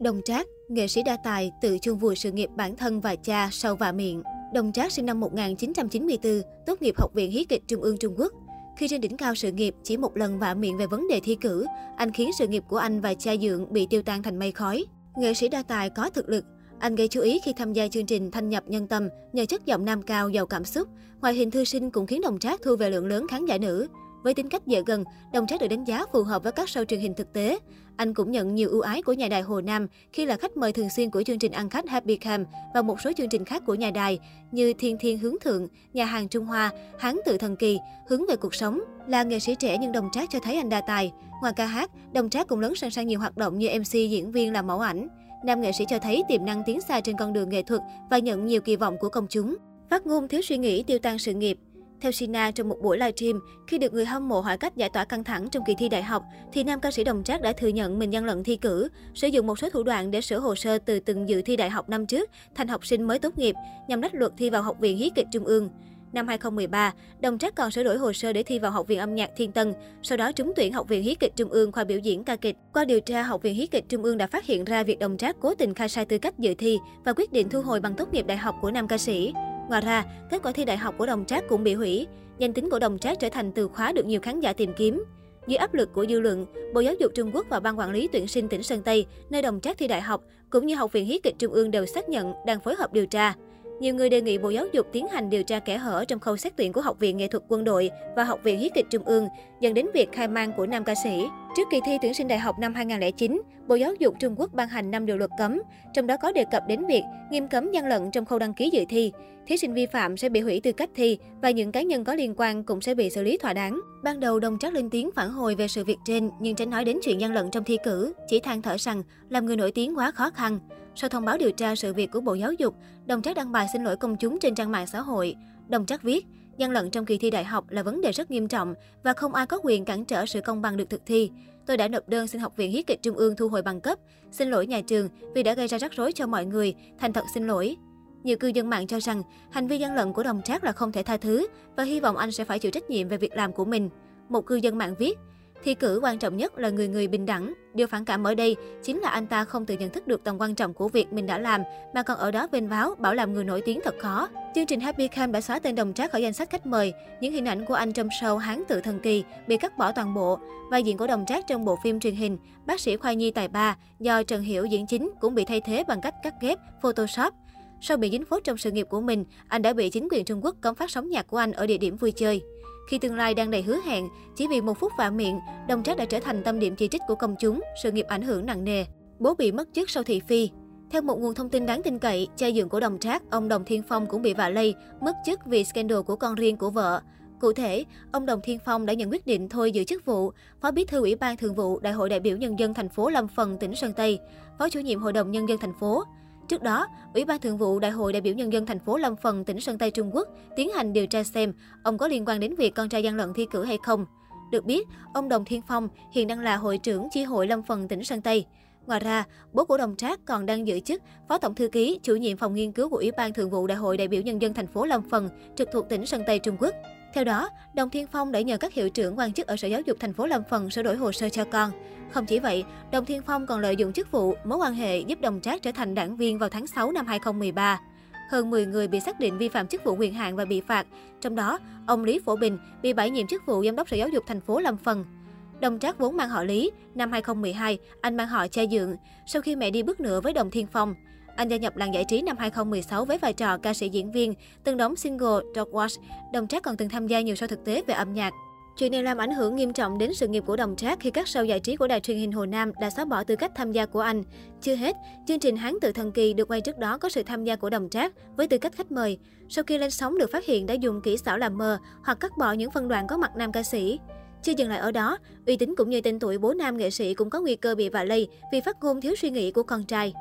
Đồng Trác, nghệ sĩ đa tài tự chôn vùi sự nghiệp bản thân và cha sau vạ miệng. Đồng Trác sinh năm 1994, tốt nghiệp Học viện Hí kịch Trung ương Trung Quốc. Khi trên đỉnh cao sự nghiệp, chỉ một lần vạ miệng về vấn đề thi cử, anh khiến sự nghiệp của anh và cha dượng bị tiêu tan thành mây khói. Nghệ sĩ đa tài có thực lực, anh gây chú ý khi tham gia chương trình Thanh nhập nhân tâm nhờ chất giọng nam cao giàu cảm xúc. Ngoại hình thư sinh cũng khiến Đồng Trác thu về lượng lớn khán giả nữ. Với tính cách dễ gần, Đồng Trác được đánh giá phù hợp với các show truyền hình thực tế. Anh cũng nhận nhiều ưu ái của nhà đài Hồ Nam khi là khách mời thường xuyên của chương trình ăn khách Happy Cam và một số chương trình khác của nhà đài như Thiên Thiên Hướng Thượng, Nhà hàng Trung Hoa, Hán Tự Thần Kỳ, Hướng về cuộc sống. Là nghệ sĩ trẻ nhưng Đồng Trác cho thấy anh đa tài. Ngoài ca hát, Đồng Trác cũng lớn sân sang nhiều hoạt động như MC, diễn viên làm mẫu ảnh. Nam nghệ sĩ cho thấy tiềm năng tiến xa trên con đường nghệ thuật và nhận nhiều kỳ vọng của công chúng. Phát ngôn thiếu suy nghĩ tiêu tan sự nghiệp, theo Sina, trong một buổi livestream, khi được người hâm mộ hỏi cách giải tỏa căng thẳng trong kỳ thi đại học, thì nam ca sĩ Đồng Trác đã thừa nhận mình gian lận thi cử, sử dụng một số thủ đoạn để sửa hồ sơ từ từng dự thi đại học năm trước thành học sinh mới tốt nghiệp, nhằm lách luật thi vào Học viện Hí kịch Trung ương. Năm 2013, Đồng Trác còn sửa đổi hồ sơ để thi vào Học viện âm nhạc Thiên Tân, sau đó trúng tuyển Học viện Hí kịch Trung ương khoa biểu diễn ca kịch. Qua điều tra, Học viện Hí kịch Trung ương đã phát hiện ra việc Đồng Trác cố tình khai sai tư cách dự thi và quyết định thu hồi bằng tốt nghiệp đại học của nam ca sĩ. Ngoài ra, kết quả thi đại học của Đồng Trác cũng bị hủy. Danh tính của Đồng Trác trở thành từ khóa được nhiều khán giả tìm kiếm. Dưới áp lực của dư luận, Bộ Giáo dục Trung Quốc và Ban Quản lý tuyển sinh tỉnh Sơn Tây, nơi Đồng Trác thi đại học, cũng như Học viện Hí kịch Trung ương đều xác nhận đang phối hợp điều tra. Nhiều người đề nghị Bộ Giáo dục tiến hành điều tra kẻ hở trong khâu xét tuyển của Học viện Nghệ thuật Quân đội và Học viện Hí kịch Trung ương, dẫn đến việc khai mang của nam ca sĩ. Trước kỳ thi tuyển sinh đại học năm 2009, Bộ Giáo dục Trung Quốc ban hành 5 điều luật cấm, trong đó có đề cập đến việc nghiêm cấm gian lận trong khâu đăng ký dự thi. Thí sinh vi phạm sẽ bị hủy tư cách thi và những cá nhân có liên quan cũng sẽ bị xử lý thỏa đáng. Ban đầu Đồng Trác lên tiếng phản hồi về sự việc trên, nhưng tránh nói đến chuyện gian lận trong thi cử, chỉ than thở rằng làm người nổi tiếng quá khó khăn. Sau thông báo điều tra sự việc của Bộ Giáo dục, Đồng Trác đăng bài xin lỗi công chúng trên trang mạng xã hội. Đồng Trác viết, gian lận trong kỳ thi đại học là vấn đề rất nghiêm trọng và không ai có quyền cản trở sự công bằng được thực thi. Tôi đã nộp đơn xin Học viện Hí kịch Trung ương thu hồi bằng cấp, xin lỗi nhà trường vì đã gây ra rắc rối cho mọi người, thành thật xin lỗi. Nhiều cư dân mạng cho rằng hành vi gian lận của Đồng Trác là không thể tha thứ và hy vọng anh sẽ phải chịu trách nhiệm về việc làm của mình. Một cư dân mạng viết, Thi cử quan trọng nhất là người người bình đẳng. Điều phản cảm ở đây chính là anh ta không tự nhận thức được tầm quan trọng của việc mình đã làm, mà còn ở đó vênh váo, bảo làm người nổi tiếng thật khó. Chương trình Happy Cam đã xóa tên Đồng Trác khỏi danh sách khách mời. Những hình ảnh của anh trong show Hán tự thần kỳ bị cắt bỏ toàn bộ. Vai diễn của Đồng Trác trong bộ phim truyền hình Bác sĩ khoa nhi tài ba do Trần Hiểu diễn chính cũng bị thay thế bằng cách cắt ghép Photoshop. Sau bị dính phốt trong sự nghiệp của mình, anh đã bị chính quyền Trung Quốc cấm phát sóng nhạc của anh ở địa điểm vui chơi. Khi tương lai đang đầy hứa hẹn, chỉ vì một phút vạ miệng, Đồng Trác đã trở thành tâm điểm chỉ trích của công chúng, sự nghiệp ảnh hưởng nặng nề. Bố bị mất chức sau thị phi. Theo một nguồn thông tin đáng tin cậy, cha dượng của Đồng Trác, ông Đồng Thiên Phong cũng bị vạ lây, mất chức vì scandal của con riêng của vợ. Cụ thể, ông Đồng Thiên Phong đã nhận quyết định thôi giữ chức vụ Phó Bí thư Ủy ban Thường vụ Đại hội đại biểu nhân dân thành phố Lâm Phần, tỉnh Sơn Tây, Phó chủ nhiệm Hội đồng nhân dân thành phố. Trước đó, Ủy ban Thường vụ Đại hội đại biểu nhân dân thành phố Lâm Phần, tỉnh Sơn Tây Trung Quốc tiến hành điều tra xem ông có liên quan đến việc con trai gian lận thi cử hay không. Được biết, ông Đồng Thiên Phong hiện đang là hội trưởng chi hội Lâm Phần tỉnh Sơn Tây. Ngoài ra, bố của Đồng Trác còn đang giữ chức Phó Tổng Thư ký, chủ nhiệm phòng nghiên cứu của Ủy ban Thường vụ Đại hội đại biểu nhân dân thành phố Lâm Phần, trực thuộc tỉnh Sơn Tây Trung Quốc. Theo đó, Đồng Thiên Phong đã nhờ các hiệu trưởng quan chức ở Sở Giáo dục thành phố Lâm Phần sửa đổi hồ sơ cho con. Không chỉ vậy, Đồng Thiên Phong còn lợi dụng chức vụ, mối quan hệ giúp Đồng Trác trở thành đảng viên vào tháng 6 năm 2013. Hơn 10 người bị xác định vi phạm chức vụ quyền hạn và bị phạt. Trong đó, ông Lý Phổ Bình bị bãi nhiệm chức vụ giám đốc Sở Giáo dục thành phố Lâm Phần. Đồng Trác vốn mang họ Lý, năm 2012, anh mang họ cha dượng, sau khi mẹ đi bước nữa với Đồng Thiên Phong. Anh gia nhập làng giải trí năm 2016 với vai trò ca sĩ diễn viên, từng đóng single Dog Watch. Đồng Trác còn từng tham gia nhiều show thực tế về âm nhạc. Chuyện này làm ảnh hưởng nghiêm trọng đến sự nghiệp của Đồng Trác khi các show giải trí của đài truyền hình Hồ Nam đã xóa bỏ tư cách tham gia của anh. Chưa hết, chương trình Hán tự thần kỳ được quay trước đó có sự tham gia của Đồng Trác với tư cách khách mời. Sau khi lên sóng được phát hiện đã dùng kỹ xảo làm mờ hoặc cắt bỏ những phân đoạn có mặt nam ca sĩ. Chưa dừng lại ở đó, uy tín cũng như tên tuổi bố nam nghệ sĩ cũng có nguy cơ bị vạ lây vì phát ngôn thiếu suy nghĩ của con trai.